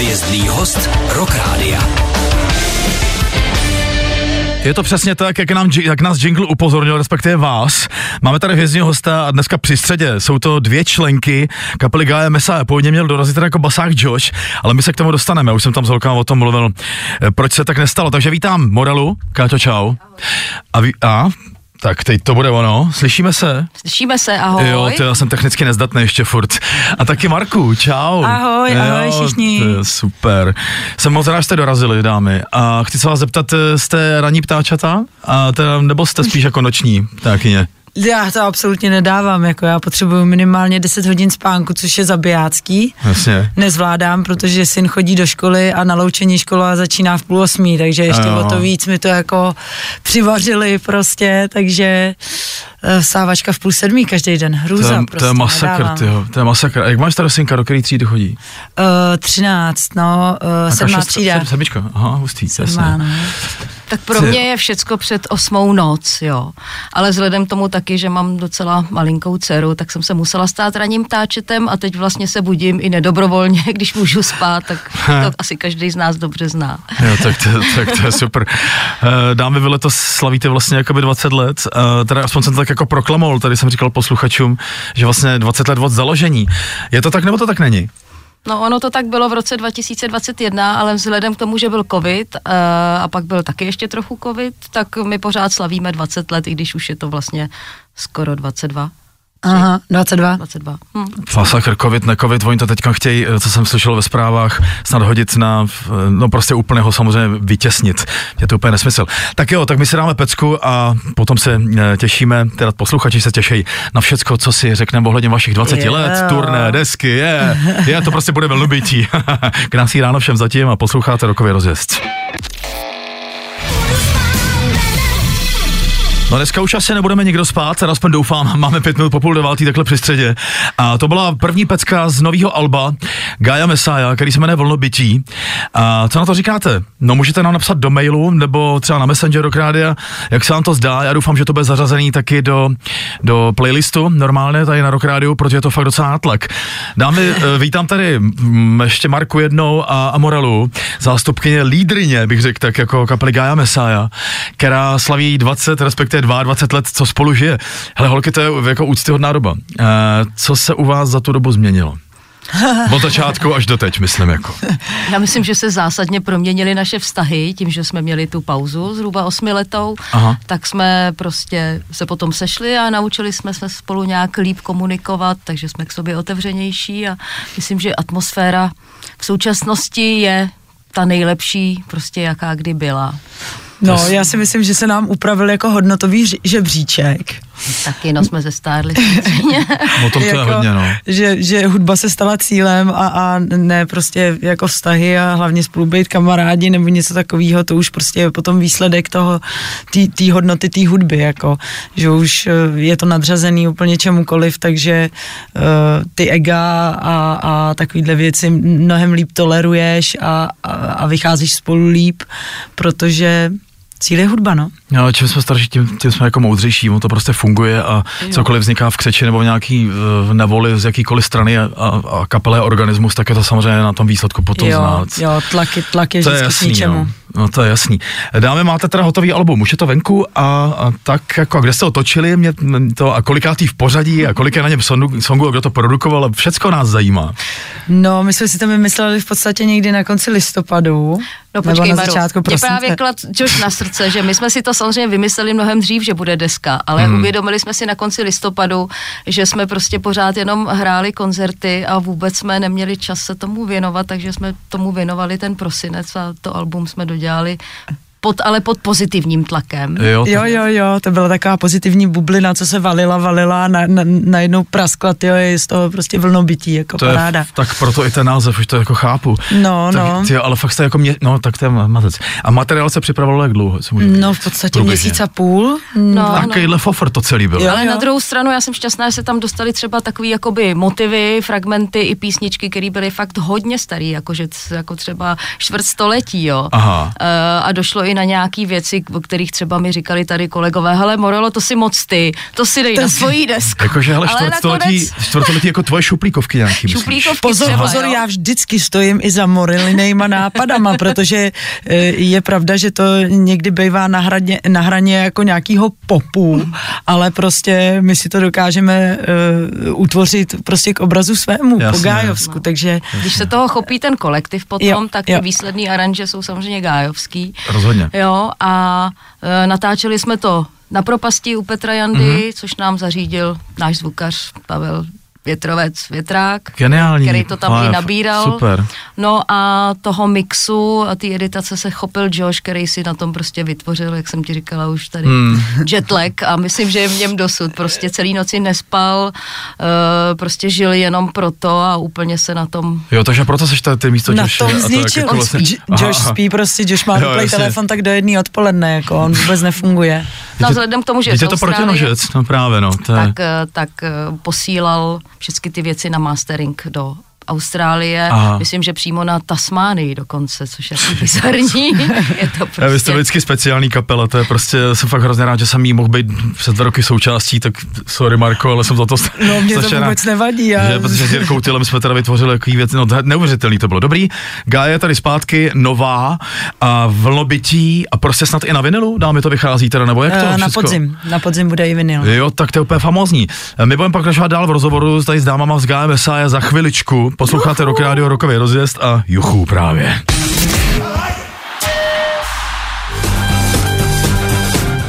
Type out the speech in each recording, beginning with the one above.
Hvězdný host Rock Rádia. Je to přesně tak, jak, nám, jak nás Jingle upozornil, respektive vás. Máme tady hvězdního hosta a dneska při středě jsou to dvě členky kapely Gaia Mesa. Původně měl dorazit jako basák Josh, ale my se k tomu dostaneme. Už jsem tam s holkama o tom mluvil, eh, proč se tak nestalo. Takže vítám Morelu. Káťo, čau. A, ví, a tak teď to bude ono, slyšíme se? Slyšíme se, ahoj. Jo, to já jsem technicky nezdatný ještě furt. A taky Marku, čau. Ahoj, jo, ahoj všichni. To je super. Jsem moc rád, že jste dorazili, dámy. A chci se vás zeptat, eh, jste ranní ptáčata? A teda, nebo jste spíš jako noční ptákyně? Já to absolutně nedávám, jako já potřebuju minimálně 10 hodin spánku, což je zabijácký. Jasně. Nezvládám, protože syn chodí do školy a na loučení škola začíná v půl osmí, takže ještě o to víc mi to jako přivařili prostě, takže eh, vstávačka v půl sedmí každý den, To hrůza je, prostě, to je masakr, nedávám. tyjo, to je masakr. A jak máš tady synka, do který třídy chodí? Uh, 13, no, uh, sedmá šest- třída. sedm- Sedmička, aha, hustý, Sedmá, jasně. no. Tak pro mě je všecko před osmou noc, jo. Ale vzhledem k tomu taky, že mám docela malinkou dceru, tak jsem se musela stát ranním ptáčetem a teď vlastně se budím i nedobrovolně, když můžu spát, tak to asi každý z nás dobře zná. Jo, tak to, tak to je super. Eh, Dámy, vy letos slavíte vlastně jakoby 20 let, eh, teda aspoň jsem to tak jako proklamoval, tady jsem říkal posluchačům, že vlastně 20 let od založení. Je to tak, nebo to tak není? No ono to tak bylo v roce 2021, ale vzhledem k tomu, že byl covid uh, a pak byl taky ještě trochu covid, tak my pořád slavíme 20 let, i když už je to vlastně skoro 22. Aha, 22. 22. Hm. Masakr, covid, ne covid, oni to teďka chtějí, eh, co jsem slyšel ve zprávách, snad hodit na, eh, no prostě úplně ho samozřejmě vytěsnit. Je to úplně nesmysl. Tak jo, tak my si dáme pecku a potom se eh, těšíme, teda posluchači se těší na všecko, co si řekneme ohledně vašich 20 Jo. let, turné, desky, je, je, to prostě bude velmi bytí. Krásný ráno všem zatím a posloucháte rokový rozjezd. No dneska už asi nebudeme nikdo spát, aspoň doufám, máme pět minut po půl devátý takhle při středě. A to byla první pecka z nového alba Gaia Messiah, který se jmenuje Volnobytí. A co na to říkáte? No můžete nám napsat do mailu, nebo třeba na Messenger do Rádia, jak se vám to zdá. Já doufám, že to bude zařazený taky do, do playlistu normálně tady na Rock Rádiu, protože je to fakt docela nátlak. Dámy, eh, vítám tady mm, ještě Marku jednou a, a Morelu, zástupkyně lídrině, bych řekl tak, jako kapely Gaia Messiah, která slaví 20, respektive 22 let, co spolu žije. Hele, holky, to je jako úctyhodná doba. E, co se u vás za tu dobu změnilo? Od začátku až do teď, myslím jako. Já myslím, že se zásadně proměnily naše vztahy tím, že jsme měli tu pauzu zhruba osmiletou, Aha. tak jsme prostě se potom sešli a naučili jsme se spolu nějak líp komunikovat, takže jsme k sobě otevřenější a myslím, že atmosféra v současnosti je ta nejlepší, prostě jaká kdy byla. No, já si myslím, že se nám upravil jako hodnotový žebříček. Taky no jsme ze stárli. O tom to je hodně, no. že, že hudba se stala cílem a, a ne prostě jako vztahy a hlavně spolu být kamarádi nebo něco takového, to už prostě je potom výsledek toho, té hodnoty té hudby, jako, že už eh, je to nadřazený úplně čemukoliv, takže uh, ty ega a, a takovýhle věci mnohem líp toleruješ a, a, a vycházíš spolu líp, protože cíl je hudba, no. No, čím jsme starší, tím, tím jsme jako moudřejší, on to prostě funguje a cokoliv vzniká v křeči nebo v nějaký uh, nevoli z jakýkoliv strany a, a, a kapele organismus, tak je to samozřejmě na tom výsledku potom jo, znát. jo, tlak je, tlak je To je vždycky jasný, k ničemu. no. no. to je jasný. Dáme, máte teda hotový album, už je to venku a, a tak jako, a kde jste ho točili, mě to, a kolikátý v pořadí a kolik je na něm songu, songu a kdo to produkoval, a všecko nás zajímá. No, my jsme si to vymysleli v podstatě někdy na konci listopadu. No nebo počkej, na Maru, začátku mě prosince. právě klad na srdce, že my jsme si to samozřejmě vymysleli mnohem dřív, že bude deska, ale hmm. uvědomili jsme si na konci listopadu, že jsme prostě pořád jenom hráli koncerty a vůbec jsme neměli čas se tomu věnovat, takže jsme tomu věnovali ten prosinec a to album jsme dodělali pod, ale pod pozitivním tlakem. Jo, to, Jo, jo, jo, to byla taková pozitivní bublina, co se valila, valila a na, na, najednou praskla, tyjo, je z toho prostě vlnobytí, jako to je, paráda. tak proto i ten název, už to jako chápu. No, tak, no. Tyjo, ale fakt jste jako mě, no tak to je mazec. A materiál se připravovalo jak dlouho? Co No, v podstatě Průběžně. měsíc a půl. No, Takovýhle fofr to celý byl. Jo. Ale na druhou stranu já jsem šťastná, že se tam dostali třeba takový jakoby motivy, fragmenty i písničky, které byly fakt hodně starý, jakože jako třeba čtvrt století, jo. Aha. Eh, a došlo i i na nějaký věci, o kterých třeba mi říkali tady kolegové, hele Morelo, to si moc ty, to si dej To na si- svojí desku. Jakože, hele, Ale čtvrtstoletí, nakonec- čtvrtstoletí jako tvoje šuplíkovky nějaký, myslíš? Šuplíkovky Pozor, třeba, pozor, jo. já vždycky stojím i za morilnejma nápadama, protože e, je pravda, že to někdy bývá na, hraně, na hraně jako nějakýho popu, ale prostě my si to dokážeme uh, utvořit prostě k obrazu svému, po Jasně. Gájovsku, takže Když se toho chopí ten kolektiv potom, Jo, tak jo. ty výsledný aranže jsou samozřejmě gájovský. Rozhodně. Jo, a e, natáčeli jsme to na propasti u Petra Jandy, Mhm. mm-hmm. což nám zařídil náš zvukař Pavel Větrovec Větrák, Geniální. který to tam i nabíral. super. No a toho mixu a ty editace se chopil Josh, který si na tom prostě vytvořil, jak jsem ti říkala už tady, Hmm. jetlag a myslím, že je v něm dosud. Prostě celý noci nespal, uh, prostě žil jenom proto a úplně se na tom Jo, takže proto seš tady ty místo na Josh, tom a to zničil. jako vlastně- Aha, Josh aha. spí prostě, Josh má Jo, telefon tak do jedné odpoledne, jako on vůbec nefunguje. No vzhledem k tomu, že je to protinožec, no právě, no. To je, tak, eh, tak eh, posílal všechny ty věci na mastering do Austrálie, Aha. myslím, že přímo na Tasmánii dokonce, což je jako bizarní. je to prostě... Vy jste vždycky speciální kapela, to je prostě, jsem fakt hrozně rád, že jsem jí mohl být před dva roky součástí, tak sorry Marko, ale jsem za to No mě to vůbec nevadí. Já... Že, protože s Jirkou Tylem jsme teda vytvořili takový věci, no to- neuvěřitelný to bylo. Dobrý, Gaia je tady zpátky, nová, a vlnobytí a prostě snad i na vinilu, dáme to vychází teda, nebo jak to Eh, na všecko? podzim, na podzim bude i vinyl. Jo, tak to je úplně famózní. My budeme pokračovat dál v rozhovoru tady s dámama z Gaia Messiah za chviličku. Posloucháte Rock Radio Rokový rozjezd a juchu právě.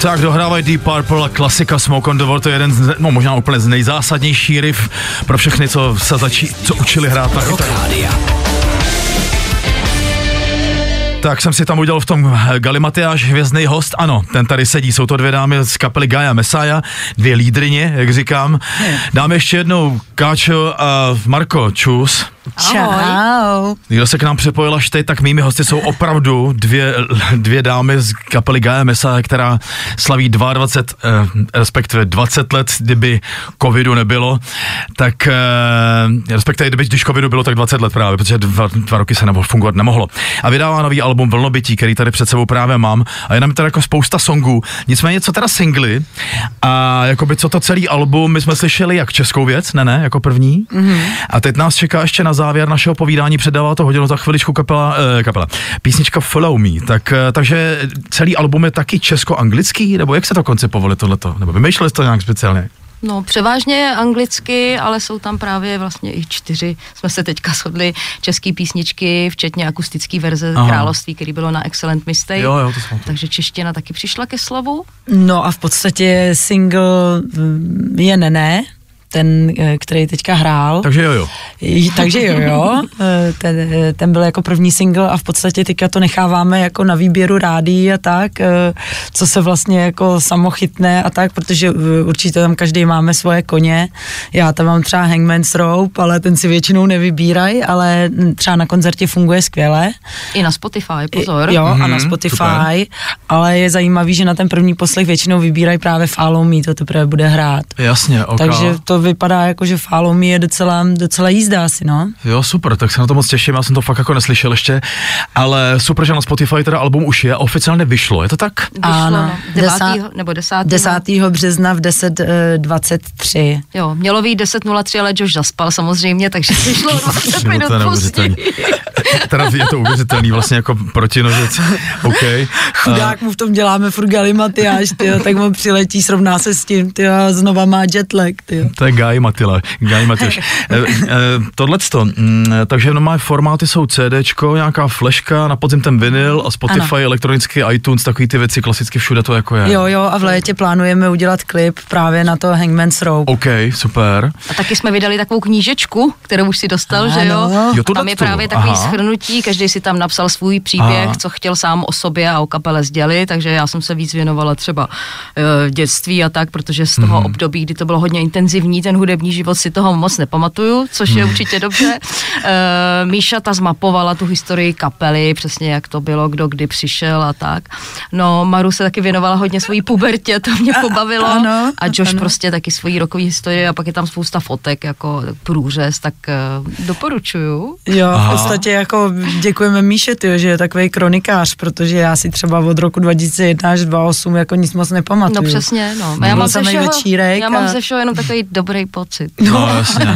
Tak dohrávají Deep Purple a klasika Smoke on the Water, to je jeden z, no možná úplně z nejzásadnější riff pro všechny, co se začí, co učili hrát na kytaru. Tak jsem si tam udělal v tom eh, Galimatiáš hvězdný host, ano, ten tady sedí, jsou to dvě dámy z kapely Gaia Messiah, dvě lídrině, jak říkám. Dáme ještě jednou Káčo a Marko, čus. Čau. Kdo se k nám připojil až teď, tak mými hosty jsou opravdu dvě, dvě dámy z kapely Gaia Messiah, která slaví 22, eh, respektive 20 let, kdyby covidu nebylo, tak eh, respektive kdyby, když covidu bylo, tak 20 let právě, protože dva, dva roky se nebo fungovat nemohlo. A vydává nový album Vlnobytí, který tady před sebou právě mám a je nám tady jako spousta songů. Nicméně, co teda singly a jakoby co to celý album, my jsme slyšeli jak českou věc, ne ne, jako první. Mm-hmm. A teď nás čeká ještě na závěr našeho povídání, předává to hodinu za chviličku kapela, eh, kapela, písnička Follow Me. Tak, eh, takže celý album je taky česko-anglický, nebo jak se to koncipovali tohleto? Nebo vymýšleli jste to nějak speciálně? No, převážně anglicky, ale jsou tam právě vlastně i čtyři, jsme se teďka shodli, české písničky, včetně akustické verze Aha. Království, který bylo na Excellent Mistake. Jo, jo, to jsem Takže čeština taky přišla ke slovu. No a v podstatě single mm, je Nené, ten, eh, který teďka hrál. Takže jo, jo. I- Takže jo, jo, eh, ten, eh, ten byl jako první single a v podstatě teďka to necháváme jako na výběru rádí a tak, eh, co se vlastně jako samochytne a tak, protože určitě tam každý máme svoje koně. Já tam mám třeba Hangman's Rope, ale ten si většinou nevybírají, ale třeba na koncertě funguje skvěle. I na Spotify, pozor. Jo, a na Mhm, Spotify, super. ale je zajímavý, že na ten první poslech většinou vybírají právě Follow Me, to teprve bude hrát. Jasně, ok. Takže to vypadá jako, že Follow Me je docela, docela jízda asi, no. Jo, super, tak se na to moc těším, já jsem to fakt jako neslyšel ještě, ale super, že na Spotify teda album už je, oficiálně vyšlo, je to tak? Vyšlo, Ano. no, 9. Desá- nebo 10. 10. března v 10.23. Jo, mělo být 10.03, ale Josh zaspal samozřejmě, takže vyšlo 20 minut to později. teda je to uvěřitelný, vlastně jako protinožec, OK. Chudák mu v tom děláme furt galimatiáš, tyjo, tak mu přiletí, srovná se s tím, tyjo, znova má jetlag, tyjo. To je Guy Matila, Guy Matyš. Tohle to, takže normální formáty jsou CDčko, nějaká fleška, na podzim ten vinyl a Spotify, Ano. elektronický iTunes, takový ty věci, klasicky všude to jako je. Jo, jo, a v létě plánujeme udělat klip právě na to Hangman's Rope. OK, super. A taky jsme vydali takovou knížečku, kterou už si dostal, Ano. že jo? Jo, to A tam je právě takový Aha. schrnutí, každý si tam napsal svůj příběh, Aha. co chtěl sám o sobě a o kapele sdělit, takže já jsem se víc věnovala třeba uh, dětství a tak, protože z toho Mhm. mm. období, kdy to bylo hodně intenzivní, ten hudební život si toho moc nepamatuju, což je Mhm. určitě dobře. Uh, Míša ta zmapovala tu historii kapely, přesně jak to bylo, kdo kdy přišel a tak. No, Maru se taky věnovala hodně svojí pubertě, to mě pobavilo. ano, a Josh ano. prostě taky svojí rokový historii a pak je tam spousta fotek jako průřez, tak uh, doporučuju. Jo, Aha. v podstatě jako děkujeme Míše, tyjo, že je takový kronikář, protože já si třeba od roku 2001 až 2008 jako nic moc nepamatuju. No přesně, no. Já mám, ze všeho, já mám a- ze všeho jenom takový dobrý pocit. No, jasně.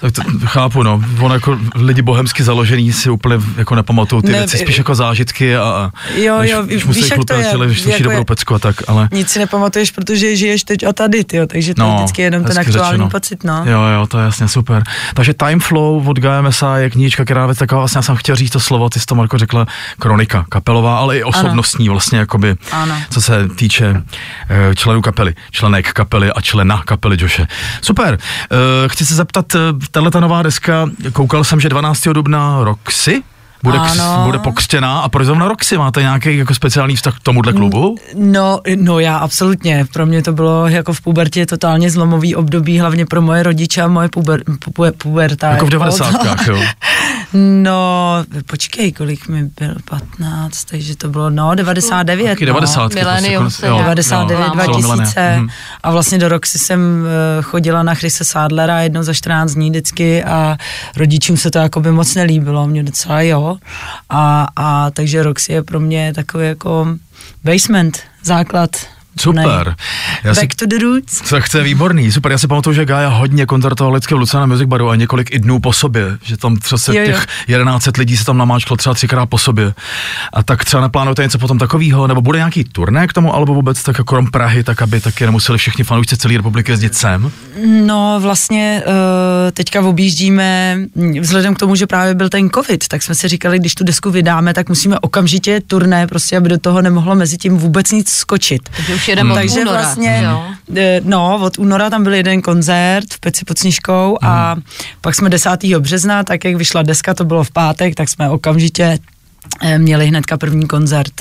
tak to, chápu, no. On jako lidi bohemsky založený si úplně jako nepamatují ty Ne, věci, vy- spíš jako zážitky a, a Jo, když, jo, když víš, musí jak to je, když slyší jako dobrou je- pecku a tak, ale... Nic si nepamatuješ, protože žiješ teď a tady, tyjo, takže to je vždycky jenom ten aktuální řečeno. pocit, no. Jo, jo, to je jasně super. Takže Time Flow od Gaia Mesa je knížka, která je taková, vlastně já jsem chtěl říct to slovo, ty jsi to Marko řekla, kronika kapelová, ale i osobnostní vlastně, jakoby, Ano. co se týče eh, členů kapely, členek kapely a člena kapely Joše. Super. Eh, Chci se zeptat, eh, tahle ta nová deska, koukal jsem, že 12. dubna Roxy bude, Ano. bude pokřtěná a proč zrovna Roxy? Máte nějaký jako speciální vztah k tomuhle klubu? No, no já absolutně. Pro mě to bylo jako v pubertě totálně zlomový období, hlavně pro moje rodiče a moje puber, pu, puberta. Jako v 90. jo. No, počkej, kolik mi byl 15, takže to bylo, no, 99. Taky no. 90. Milénium prostě, se jo, nějak 99, jo, bylo milénia. 2000 Mhm. a vlastně do Roxy jsem eh, chodila na Chrise Sádlera jednou za 14 dní vždycky a rodičům se to jako by moc nelíbilo, mě docela jo a, a takže Roxy je pro mě takový jako basement, základ. Super. Já si Back to the roots. Co chce výborný, super. Já si pamatuju, že Gaia hodně koncertoval vždycky v Lucana Music Baru a několik i dnů po sobě, že tam třeba se Jo, jo. těch 11 lidí se tam namáčklo třeba třikrát po sobě. A tak třeba neplánujete něco potom takového, nebo bude nějaký turné k tomu, alebo vůbec tak jako krom Prahy, tak aby taky nemuseli všichni fanoušci celé republiky jezdit sem? No vlastně uh, teďka objíždíme, vzhledem k tomu, že právě byl ten covid, tak jsme si říkali, když tu desku vydáme, tak musíme okamžitě turné, prostě aby do toho nemohlo mezi tím vůbec nic skočit. Takže už jedeme od Takže února. vlastně, Jo. no, od února tam byl jeden koncert v Peci pod Sněžkou a pak jsme 10. března, tak jak vyšla deska, to bylo v pátek, tak jsme okamžitě měli hnedka první koncert.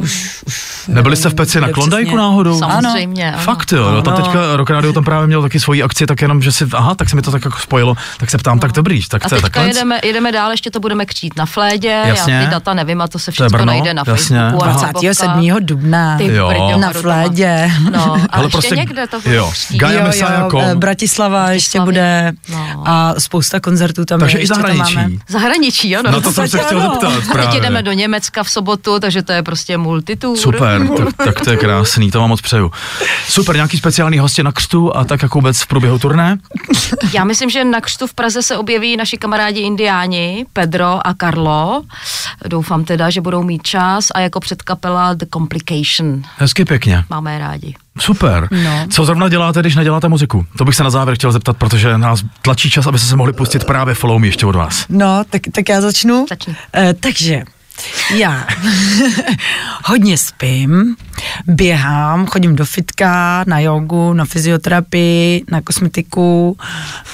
Už, už Nebyli jste v Peci na Klondajku přesně. náhodou? Samozřejmě, ano. Fakt jo, no, tam Ano. teďka Rock Radio tam právě měl taky svoji akci, tak jenom, že si, aha, tak se mi to tak jako spojilo, tak se ptám, tak dobrý, tak A to je teďka takhle. jedeme, jedeme dál, ještě to budeme křít na Flédě, Jasně. já ty data nevím a to se je všechno najde na jasně. Facebooku. a na 27. dubna Ty Jo. brďo, na. Flédě. No, a Ale ještě prostě- někde to jo. Gaia Jo, jo, kom. eh, Bratislava ještě bude No. a spousta koncertů tam Takže je, i tam zahraničí. Zahraničí, ano. No to jsem se chtěl zeptat právě. Jedeme do Německa v sobotu, takže to je prostě multitour. Super, tak, tak to je krásný, to vám moc přeju. Super, nějaký speciální hosti na křtu a tak jako vůbec v průběhu turné? Já myslím, že na křtu v Praze se objeví naši kamarádi indiáni, Pedro a Carlo. Doufám teda, že budou mít čas a jako předkapela The Complication. Hezky pěkně. Máme je rádi. Super. No. Co zrovna děláte, když neděláte muziku? To bych se na závěr chtěl zeptat, protože nás tlačí čas, aby se mohli pustit právě Follow Me ještě od vás. No, tak, tak já začnu. Začni. Eh, takže já hodně spím, běhám, chodím do fitka, na jogu, na fyzioterapii, na kosmetiku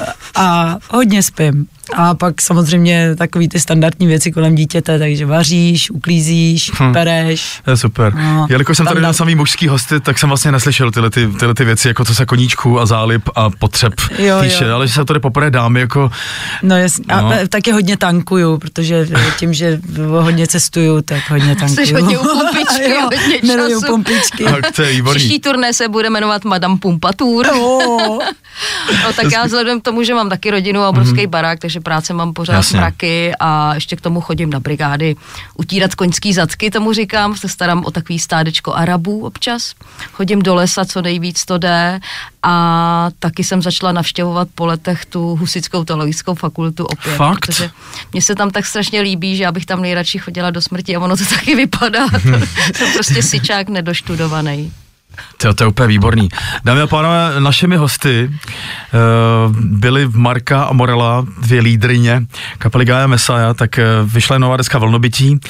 eh, a hodně spím. A pak samozřejmě takový ty standardní věci kolem dítěte, takže vaříš, uklízíš, Hm. pereš. To je super. No, Jelikož jsem tady měl samý mužský hosty, tak jsem vlastně neslyšel tyhle, ty, tyhle ty věci, jako co se koníčků a zálib a potřeb Jo, týče, jo. ale že se tady poprvé dámy, jako No jasně, a No. no. taky hodně tankuju, protože tím, že hodně cestuju, tak hodně tankuju. Jsi hodně u pumpičky, Jo, hodně času. pumpičky. tak to je výborný. Příští turné se bude jmenovat Madame Pumpatur. Oh. No tak já vzhledem k tomu, že mám taky rodinu a obrovský mm-hmm. barák, takže práce mám pořád Jasně. mraky a ještě k tomu chodím na brigády utírat koňský zadky, tomu říkám, se starám o takový stádečko Arabů občas. Chodím do lesa, co nejvíc to jde a taky jsem začala navštěvovat po letech tu husickou teologickou fakultu opět. Fakt? Protože mně se tam tak strašně líbí, že já bych tam nejradši chodila do smrti a ono to taky vypadá. jsem prostě syčák nedoštudovaný. To, to je úplně výborný. Dámy a pánové, našimi hosty uh, byly Marka a Morela, dvě lídrině kapely Gaia Messiah, tak uh, vyšla nová deska Vlnobytí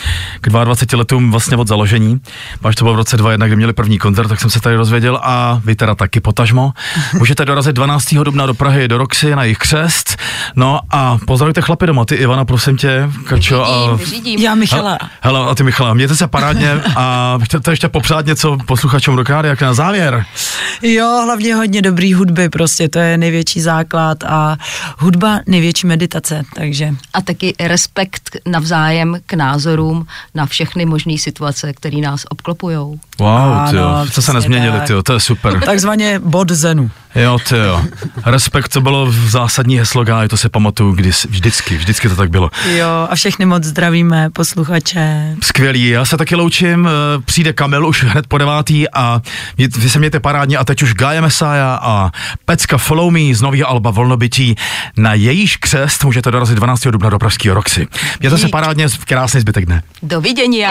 k 22 letům vlastně od založení. Máš to bylo v roce 2001, kdy měli první koncert, tak jsem se tady dozvěděl a vy teda taky potažmo. Můžete dorazit 12. dubna do Prahy, do Roxy na jejich křest. No a pozdravujte chlapy doma, ty Ivana, prosím tě, Kačo a Vyřídím. Já Michala. Hele, a ty Michala, mějte se parádně a chcete ještě popřát něco posluchačům do Rádia tak na závěr. Jo, hlavně hodně dobrý hudby, prostě to je největší základ a hudba největší meditace, takže. A taky respekt navzájem k názorům na všechny možné situace, které nás obklopujou. Wow, Ano, tyjo, co se nezměnili, tak. tyjo, to je super. Takzvaně bod zenu. Jo, ty jo. Respekt, to bylo v zásadní heslo Gáj, to si pamatuju když, vždycky, vždycky to tak bylo. Jo, a všechny moc zdravíme, posluchače. Skvělý, já se taky loučím, eh, přijde Kamil už hned po devátý a vy se mějte parádně a teď už Gaia Messiah a Pecka Follow Me z nového alba Volnobytí. Na jejíž křest můžete dorazit 12. dubna do Pražského Roxy. Mějte se parádně, krásný zbytek dne. Dovidění.